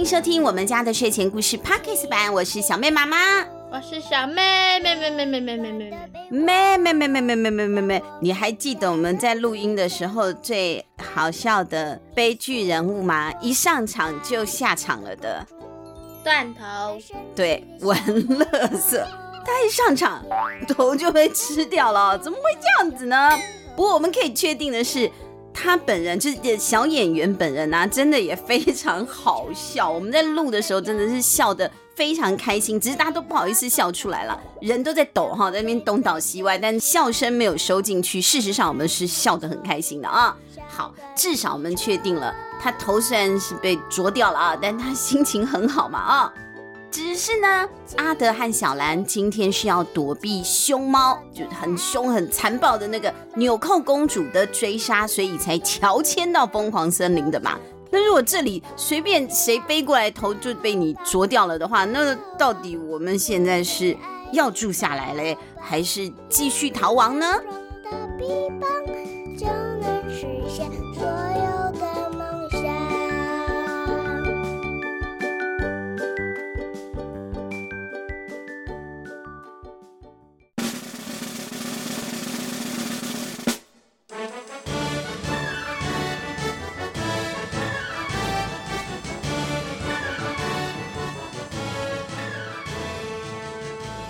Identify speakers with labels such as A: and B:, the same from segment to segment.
A: 欢迎收听我们家的睡前故事 Podcast 版，我是小妹妈妈，
B: 我是小妹妹妹妹妹妹妹妹妹
A: 妹妹妹妹妹妹妹妹妹妹，你还记得我们在录音的时候最好笑的悲剧人物吗？一上场就下场了的
B: 断头，
A: 对，文乐色，他一上场头就被吃掉了，怎么会这样子呢？不过我们可以确定的是。他本人就是小演员本人啊，真的也非常好笑。我们在录的时候真的是笑得非常开心，只是大家都不好意思笑出来了，人都在抖哈，在那边东倒西歪，但笑声没有收进去。事实上，我们是笑得很开心的啊。好，至少我们确定了，他头虽然是被啄掉了啊，但他心情很好嘛啊。只是呢，阿德和小兰今天是要躲避凶猫，就很凶、很残暴的那个纽扣公主的追杀，所以才乔迁到疯狂森林的嘛。那如果这里随便谁飞过来，头就被你啄掉了的话，那到底我们现在是要住下来嘞，还是继续逃亡呢？《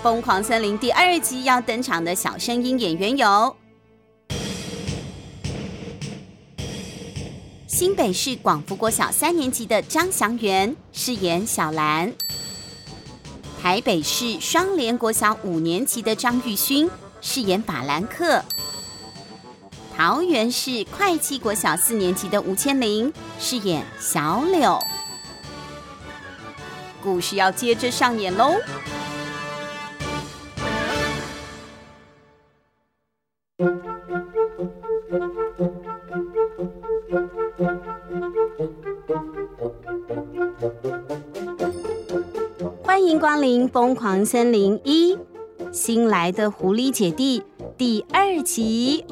A: 疯狂森林》第二集要登场的小声音演员有：新北市广福国小三年级的张祥元饰演小兰；台北市双连国小五年级的张玉勋饰演法兰克；桃园市会计国小四年级的吴千玲饰演小柳。故事要接着上演喽！光临《疯狂森林一》新来的狐狸姐弟第二集。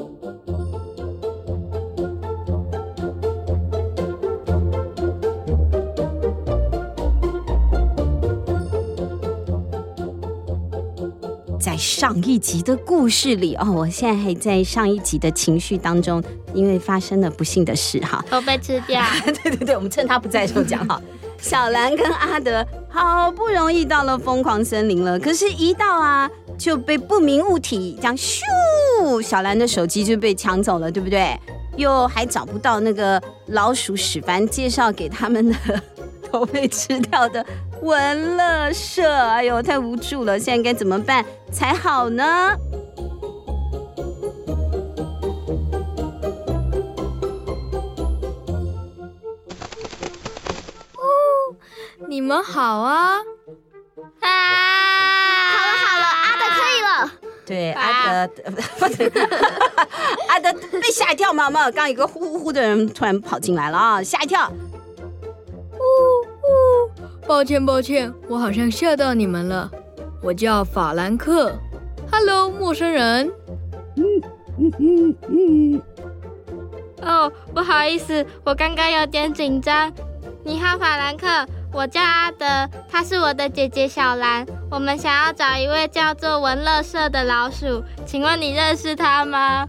A: 在上一集的故事里哦，我现在还在上一集的情绪当中，因为发生了不幸的事哈，
B: 都被吃掉。
A: 对对对，我们趁他不在的时候讲哈。小兰跟阿德好不容易到了疯狂森林了，可是，一到啊就被不明物体这样咻，小兰的手机就被抢走了，对不对？又还找不到那个老鼠屎凡介绍给他们的都被吃掉的。文乐社，哎呦，太无助了！现在该怎么办才好呢？
C: 你们好啊！
B: 啊，
C: 好了好了，阿德可以了。
A: 对，阿德，阿德被吓一跳嘛嘛，刚刚有个呼呼呼的人突然跑进来了啊，吓一跳。
C: 抱歉，抱歉，我好像吓到你们了。我叫法兰克，Hello，陌生人。嗯嗯嗯
B: 嗯。哦，不好意思，我刚刚有点紧张。你好，法兰克，我叫阿德，她是我的姐姐小兰。我们想要找一位叫做文乐社的老鼠，请问你认识他吗？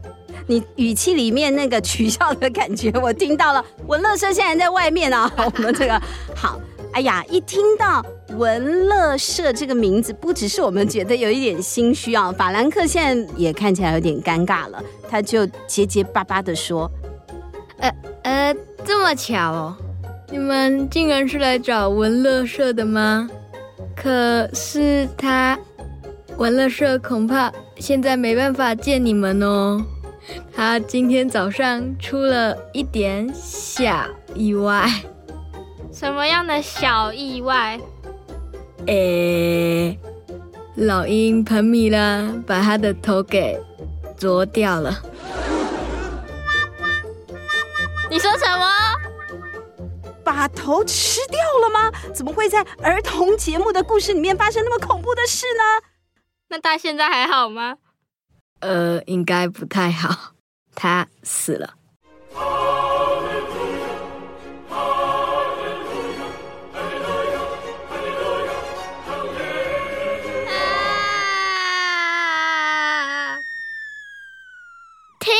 A: 你语气里面那个取笑的感觉，我听到了。文乐社现在在外面啊，我们这个好。哎呀，一听到文乐社这个名字，不只是我们觉得有一点心虚啊，法兰克现在也看起来有点尴尬了。他就结结巴巴的说：“
C: 呃呃，这么巧哦，你们竟然是来找文乐社的吗？可是他，文乐社恐怕现在没办法见你们哦。他今天早上出了一点小意外。”
B: 什么样的小意外？
C: 诶，老鹰喷米拉把他的头给啄掉了。
B: 你说什么？
A: 把头吃掉了吗？怎么会在儿童节目的故事里面发生那么恐怖的事呢？
B: 那他现在还好吗？
C: 呃应该不太好。他死了。啊！
D: 停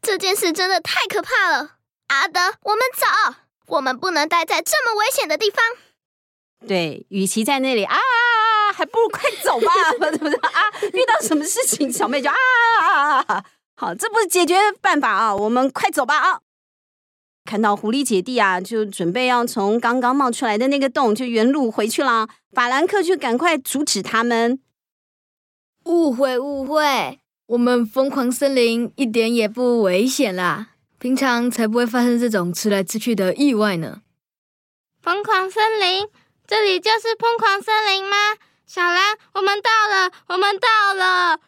D: 这件事真的太可怕了。阿德我们走。我们不能待在这么危险的地方。
A: 对，与其在那里啊，还不如快走吧，是不是啊？遇到什么事情，小妹就啊，好，这不是解决办法啊，我们快走吧啊！看到狐狸姐弟啊，就准备要从刚刚冒出来的那个洞，就原路回去了。法兰克就赶快阻止他们。
C: 误会，误会，我们疯狂森林一点也不危险啦，平常才不会发生这种吃来吃去的意外呢。
B: 疯狂森林，这里就是疯狂森林吗？小兰，我们到了，我们到了。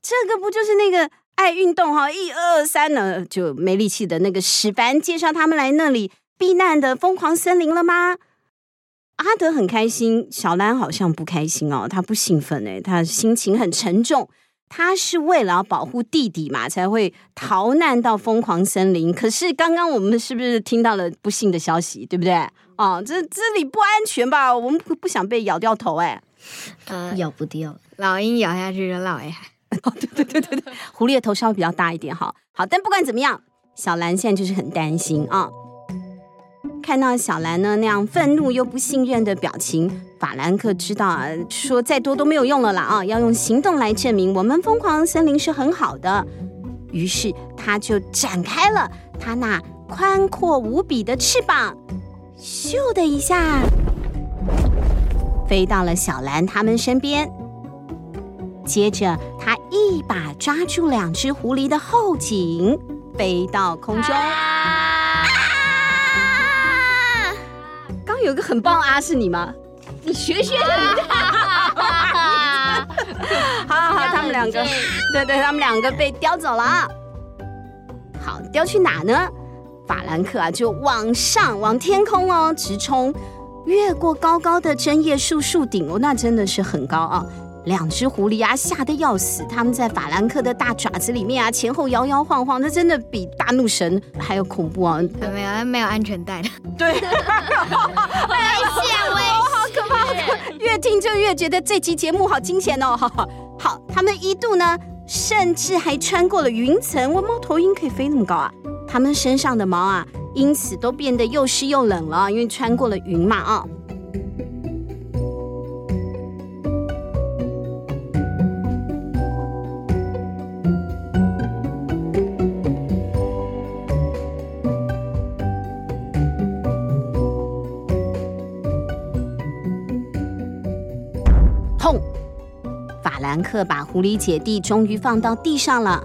A: 这个不就是那个？爱运动哈，一二三呢，就没力气的那个史凡介绍他们来那里避难的疯狂森林了吗？阿德很开心，小兰好像不开心哦，她不兴奋哎，她心情很沉重。他是为了要保护弟弟嘛，才会逃难到疯狂森林。可是刚刚我们是不是听到了不幸的消息，对不对？哦，这这里不安全吧？我们不不想被咬掉头哎，
C: 呃，咬不掉，老鹰咬下去就老哎。
A: 哦，对对对对对，狐狸的头稍微比较大一点哈。好，但不管怎么样，小兰现在就是很担心啊。看到小兰呢那样愤怒又不信任的表情，法兰克知道啊，说再多都没有用了啦啊，要用行动来证明我们疯狂森林是很好的。于是他就展开了他那宽阔无比的翅膀，咻的一下飞到了小兰他们身边。接着，他一把抓住两只狐狸的后颈，飞到空中。刚有个很棒啊，是你吗？你学学他。好好好，他们两个，对对，他们两个被叼走了。好，叼去哪呢？法兰克啊，就往上，往天空哦，直冲，越过高高的针叶树树顶哦，那真的是很高啊。两只狐狸啊，吓得要死！他们在法兰克的大爪子里面啊，前后摇摇晃晃，那真的比大怒神还要恐怖啊！
C: 没有，没有安全带的。
A: 对，危 险，危险，好可怕！越听就越觉得这期节目好惊险哦！好好好，他们一度呢，甚至还穿过了云层。我猫头鹰可以飞那么高啊？它们身上的毛啊，因此都变得又湿又冷了，因为穿过了云嘛啊。兰克把狐狸姐弟终于放到地上了。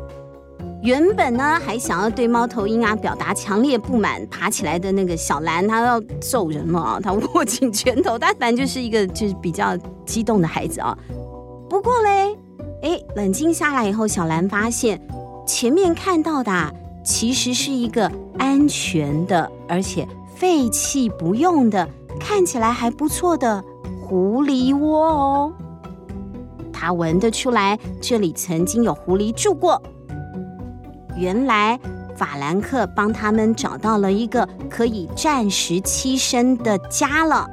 A: 原本呢，还想要对猫头鹰啊表达强烈不满，爬起来的那个小兰，他要揍人了啊！他 握紧拳头，但凡就是一个就是比较激动的孩子啊。不过嘞，哎，冷静下来以后，小兰发现前面看到的其实是一个安全的，而且废弃不用的，看起来还不错的狐狸窝哦。他闻得出来，这里曾经有狐狸住过。原来法兰克帮他们找到了一个可以暂时栖身的家了。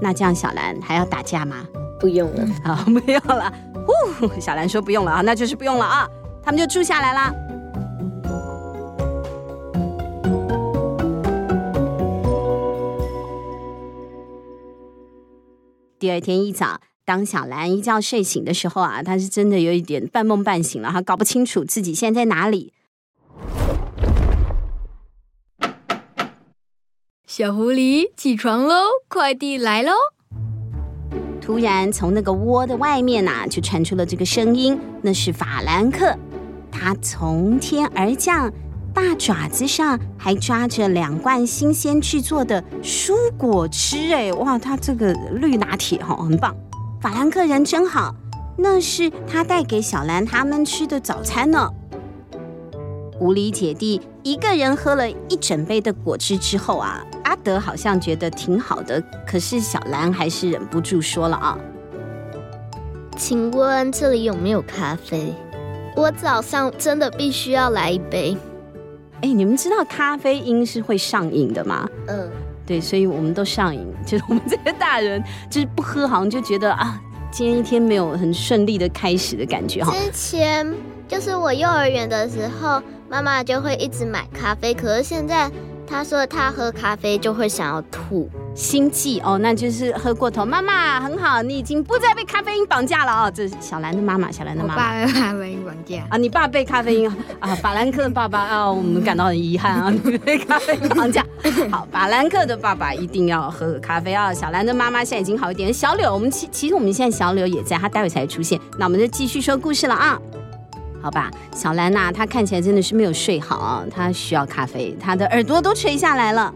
A: 那这样，小兰还要打架吗？
C: 不用了，
A: 啊，不用了。呼，小兰说不用了啊，那就是不用了啊。他们就住下来啦。第二天一早。当小兰一觉睡醒的时候啊，她是真的有一点半梦半醒了，她搞不清楚自己现在在哪里。
C: 小狐狸，起床喽，快递来喽！
A: 突然，从那个窝的外面啊，就传出了这个声音，那是法兰克，他从天而降，大爪子上还抓着两罐新鲜制作的蔬果汁，哎，哇，他这个绿拿铁哈，很棒。法兰克人真好，那是他带给小兰他们吃的早餐呢。无理姐弟一个人喝了一整杯的果汁之后啊，阿德好像觉得挺好的，可是小兰还是忍不住说了啊：“
D: 请问这里有没有咖啡？我早上真的必须要来一杯。”
A: 哎，你们知道咖啡因是会上瘾的吗？嗯。对，所以我们都上瘾，就是我们这些大人，就是不喝，好像就觉得啊，今天一天没有很顺利的开始的感觉哈。
D: 之前就是我幼儿园的时候，妈妈就会一直买咖啡。可是现在她说她喝咖啡就会想要吐。
A: 心悸哦，那就是喝过头。妈妈很好，你已经不再被咖啡因绑架了哦。这是小兰的妈妈，小兰的妈妈。
C: 我爸被咖啡因绑架
A: 啊！你爸被咖啡因 啊？法兰克的爸爸啊，我们感到很遗憾啊，你 被咖啡因绑架。好，法兰克的爸爸一定要喝咖啡啊。小兰的妈妈现在已经好一点。小柳，我们其其实我们现在小柳也在，他待会才出现。那我们就继续说故事了啊。好吧，小兰呐、啊，她看起来真的是没有睡好啊，她需要咖啡，她的耳朵都垂下来了。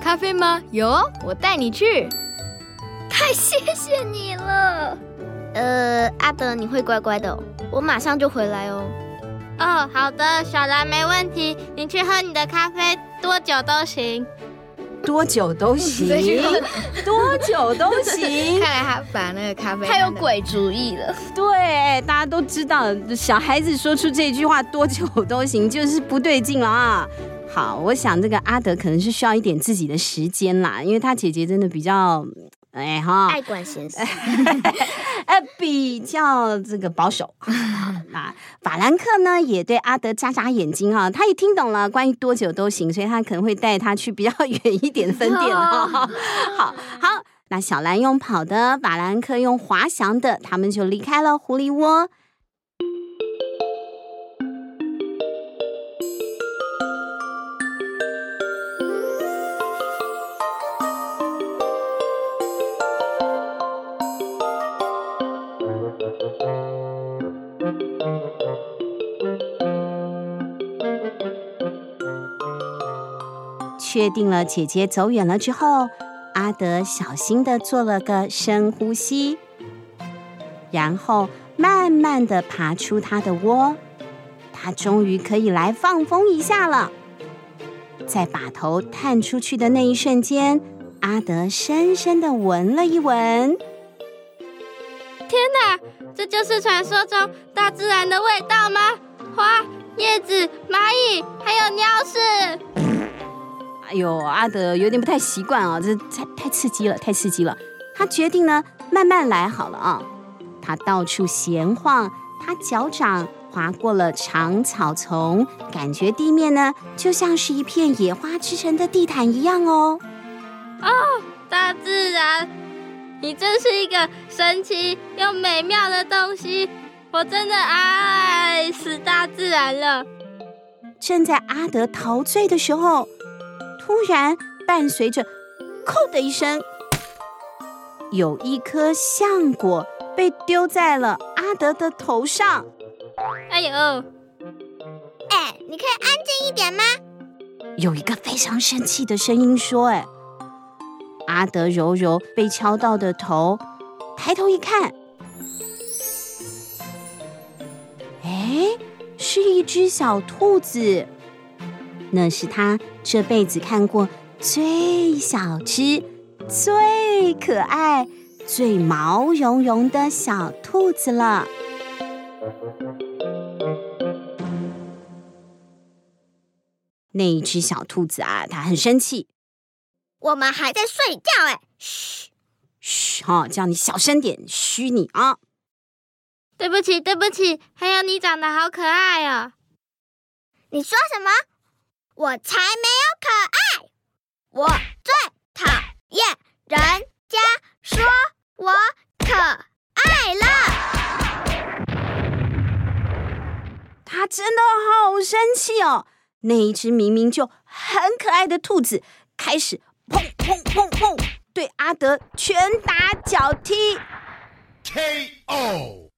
C: 咖啡吗？有，我带你去。
D: 太谢谢你了。呃，阿德，你会乖乖的哦，我马上就回来哦。
B: 哦，好的，小兰没问题，你去喝你的咖啡，多久都行。
A: 多久都行，多久都行。
C: 看来他把那个咖啡，
D: 他有鬼主意了。
A: 对，大家都知道，小孩子说出这句话“多久都行”就是不对劲了啊。好，我想这个阿德可能是需要一点自己的时间啦，因为他姐姐真的比较，哎哈，
D: 爱管闲事，
A: 哎，比较这个保守。那法兰克呢，也对阿德眨眨眼睛哈，他也听懂了关于多久都行，所以他可能会带他去比较远一点的分店 哈。好好，那小兰用跑的，法兰克用滑翔的，他们就离开了狐狸窝。确定了姐姐走远了之后，阿德小心地做了个深呼吸，然后慢慢地爬出他的窝。他终于可以来放风一下了。在把头探出去的那一瞬间，阿德深深地闻了一闻。
B: 天哪，这就是传说中大自然的味道吗？花、叶子、蚂蚁，还有鸟屎。
A: 哎呦，阿德有点不太习惯啊，这太太刺激了，太刺激了。他决定呢，慢慢来好了啊。他到处闲晃，他脚掌划过了长草丛，感觉地面呢就像是一片野花织成的地毯一样哦。
B: 哦，大自然，你真是一个神奇又美妙的东西，我真的爱死大自然了。
A: 正在阿德陶醉的时候。突然，伴随着“扣”的一声，有一颗橡果被丢在了阿德的头上。
B: 哎呦！
D: 哎，你可以安静一点吗？
A: 有一个非常生气的声音说：“哎。”阿德揉揉被敲到的头，抬头一看，哎，是一只小兔子。那是他这辈子看过最小只、最可爱、最毛茸茸的小兔子了。那一只小兔子啊，它很生气。
D: 我们还在睡觉哎，嘘
A: 嘘，哈，叫你小声点，嘘你啊。
B: 对不起，对不起，还有你长得好可爱哦。
D: 你说什么？我才没有可爱，我最讨厌人家说我可爱了。
A: 他真的好生气哦！那一只明明就很可爱的兔子，开始砰砰砰砰对阿德拳打脚踢。
B: KO！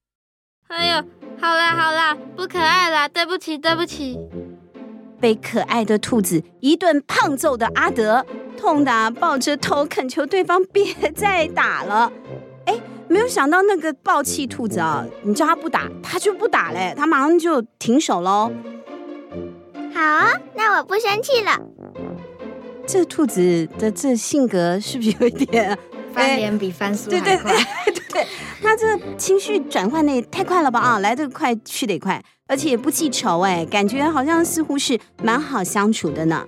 B: 哎呦，好啦好啦，不可爱啦，对不起对不起。
A: 被可爱的兔子一顿胖揍的阿德，痛得抱着头恳求对方别再打了。哎，没有想到那个暴气兔子啊，你叫他不打，他就不打嘞，他马上就停手喽。
D: 好啊，那我不生气了。
A: 这兔子的这性格是不是有一点
C: 翻脸比翻书还快？
A: 对对对对对，他这情绪转换的也太快了吧啊，来得快去得快。而且也不记仇哎，感觉好像似乎是蛮好相处的呢。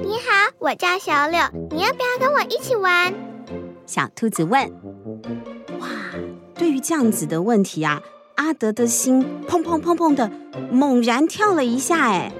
D: 你好，我叫小柳，你要不要跟我一起玩？
A: 小兔子问。哇，对于这样子的问题啊，阿德的心砰砰砰砰的猛然跳了一下，哎，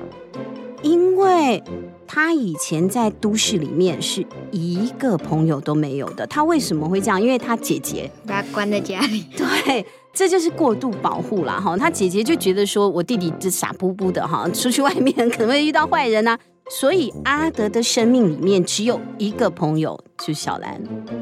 A: 因为他以前在都市里面是一个朋友都没有的。他为什么会这样？因为他姐姐
C: 把他关在家里。
A: 对，这就是过度保护啦。哈。他姐姐就觉得说，我弟弟这傻乎乎的哈，出去外面可能会遇到坏人呐、啊。所以阿德的生命里面只有一个朋友，就小兰，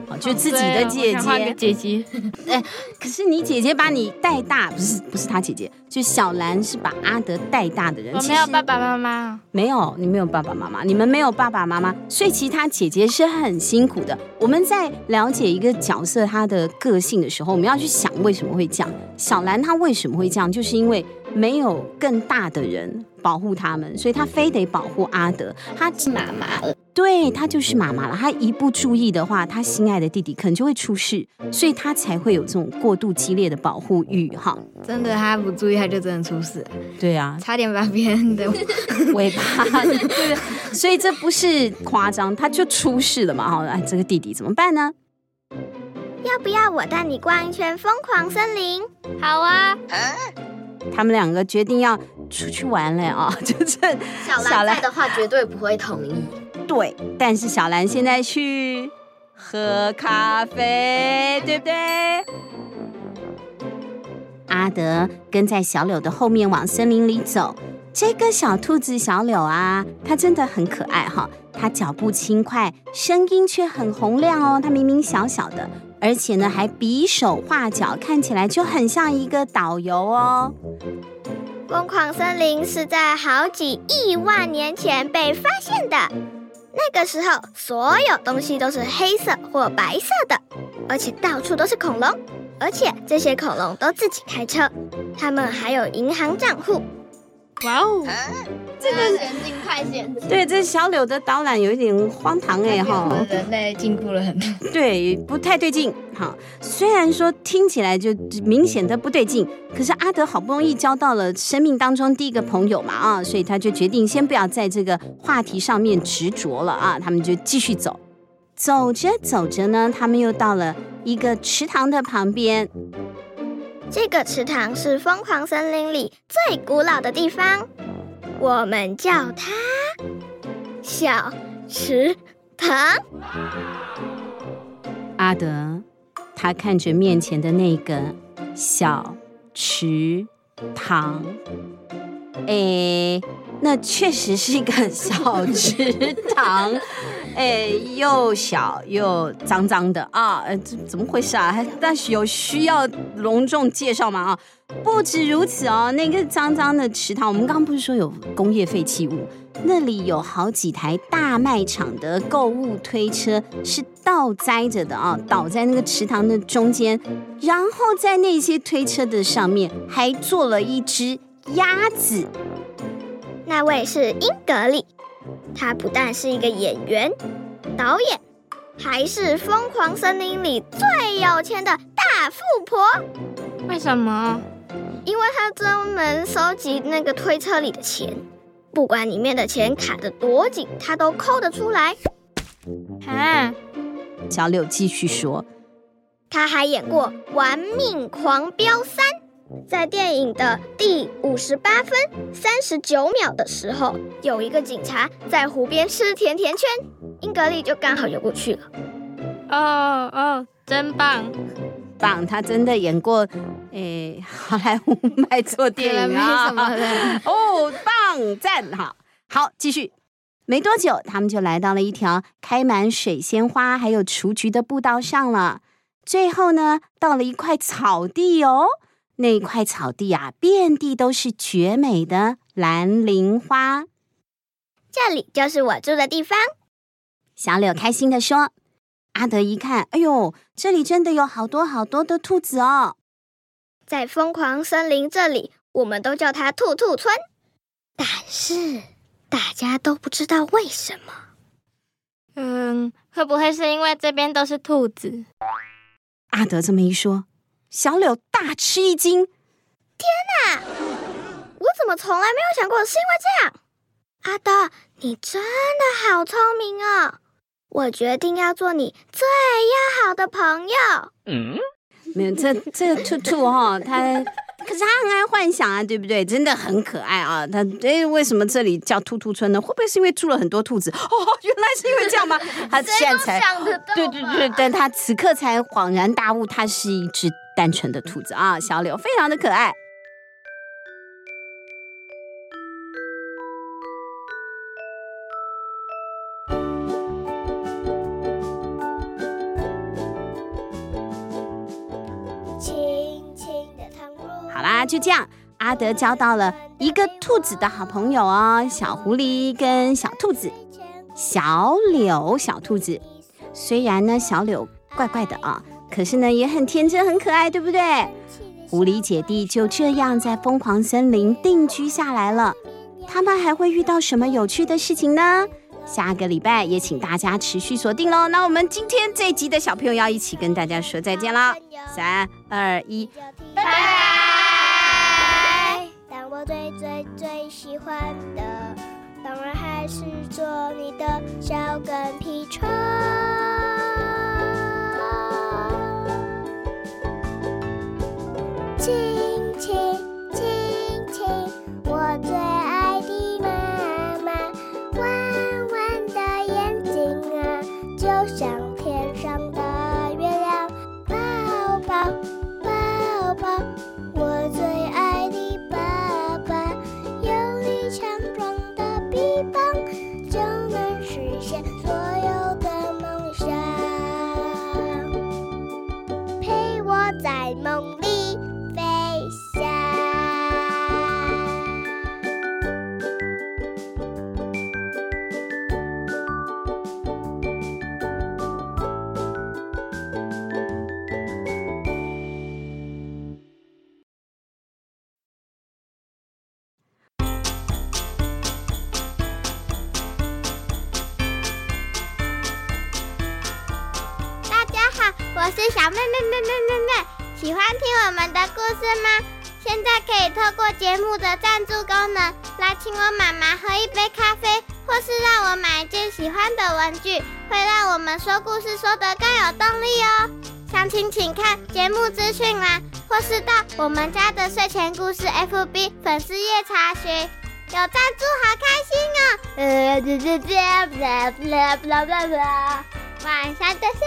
A: 啊，就自己的姐姐。
C: 姐姐，
A: 哎，可是你姐姐把你带大，不是不是她姐姐，就小兰是把阿德带大的人。
B: 我没有爸爸妈妈，
A: 没有，你没有爸爸妈妈，你们没有爸爸妈妈，所以其实他姐姐是很辛苦的。我们在了解一个角色他的个性的时候，我们要去想为什么会这样。小兰她为什么会这样，就是因为。没有更大的人保护他们，所以他非得保护阿德。他是妈妈了，对，他就是妈妈了。他一不注意的话，他心爱的弟弟可能就会出事，所以他才会有这种过度激烈的保护欲。哈，
C: 真的，他不注意，他就真的出事。
A: 对啊，
C: 差点把别人的
A: 尾巴，对，所以这不是夸张，他就出事了嘛。哈，哎，这个弟弟怎么办呢？
D: 要不要我带你逛一圈疯狂森林？
B: 好啊。
A: 他们两个决定要出去玩了啊！就是
C: 小兰在的话，绝对不会同意。
A: 对，但是小兰现在去喝咖啡，对不对？阿德跟在小柳的后面往森林里走。这个小兔子小柳啊，它真的很可爱哈！它脚步轻快，声音却很洪亮哦。它明明小小的。而且呢，还比手画脚，看起来就很像一个导游哦。
D: 疯狂森林是在好几亿万年前被发现的，那个时候所有东西都是黑色或白色的，而且到处都是恐龙，而且这些恐龙都自己开车，他们还有银行账户。
B: 哇哦，
C: 这个先进太先进。
A: 对，这小柳的导览有一点荒唐哎哈。
C: 人类进步了很多。
A: 对，不太对劲哈。虽然说听起来就明显的不对劲，可是阿德好不容易交到了生命当中第一个朋友嘛啊，所以他就决定先不要在这个话题上面执着了啊。他们就继续走，走着走着呢，他们又到了一个池塘的旁边。
D: 这个池塘是疯狂森林里最古老的地方，我们叫它小池塘。
A: 阿德，他看着面前的那个小池塘，哎，那确实是一个小池塘。哎，又小又脏脏的啊！呃，这怎么回事啊？但是有需要隆重介绍吗？啊，不止如此哦，那个脏脏的池塘，我们刚刚不是说有工业废弃物？那里有好几台大卖场的购物推车是倒栽着的啊，倒在那个池塘的中间，然后在那些推车的上面还坐了一只鸭子，
D: 那位是英格丽。她不但是一个演员、导演，还是疯狂森林里最有钱的大富婆。
B: 为什么？
D: 因为她专门收集那个推车里的钱，不管里面的钱卡得多紧，她都抠得出来。
B: 啊！
A: 小柳继续说，
D: 她还演过《玩命狂飙三》。在电影的第五十八分三十九秒的时候，有一个警察在湖边吃甜甜圈，英格丽就刚好游过去了。
B: 哦哦，真棒，
A: 棒！他真的演过，诶，好莱坞卖座电影啊，什么的 哦，棒赞哈！好，继续。没多久，他们就来到了一条开满水仙花还有雏菊的步道上了。最后呢，到了一块草地哦。那块草地啊，遍地都是绝美的蓝铃花。
D: 这里就是我住的地方。
A: 小柳开心的说：“阿德一看，哎呦，这里真的有好多好多的兔子哦！
D: 在疯狂森林这里，我们都叫它兔兔村。但是大家都不知道为什么。
B: 嗯，会不会是因为这边都是兔子？”
A: 阿德这么一说。小柳大吃一惊，天
D: 哪！我怎么从来没有想过是因为这样？阿德，你真的好聪明哦！我决定要做你最要好的朋友。
A: 嗯，没有，这这兔兔哈，它可是它很爱幻想啊，对不对？真的很可爱啊。它哎，为什么这里叫兔兔村呢？会不会是因为住了很多兔子？哦，原来是因为这样吗？他现在才对对对，但他此刻才恍然大悟，他是一只单纯的兔子啊。小柳非常的可爱。就这样，阿德交到了一个兔子的好朋友哦，小狐狸跟小兔子，小柳小兔子。虽然呢，小柳怪怪的啊，可是呢，也很天真，很可爱，对不对？狐狸姐弟就这样在疯狂森林定居下来了。他们还会遇到什么有趣的事情呢？下个礼拜也请大家持续锁定喽。那我们今天这一集的小朋友要一起跟大家说再见了，三二一，拜拜。
E: 但我最最最喜欢的，当然还是做你的小跟屁虫。轻轻。喜欢听我们的故事吗？现在可以透过节目的赞助功能来请我妈妈喝一杯咖啡，或是让我买一件喜欢的文具，会让我们说故事说得更有动力哦。详情请看节目资讯栏，或是到我们家的睡前故事 FB 粉丝页查询。有赞助好开心哦！呃，这这这，啦啦啦啦啦。晚上的森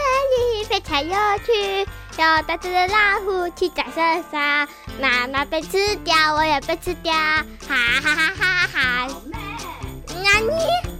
E: 林非常有趣，有大只的老虎去赶山上，妈妈被吃掉，我也被吃掉，哈哈哈哈哈哈！那你？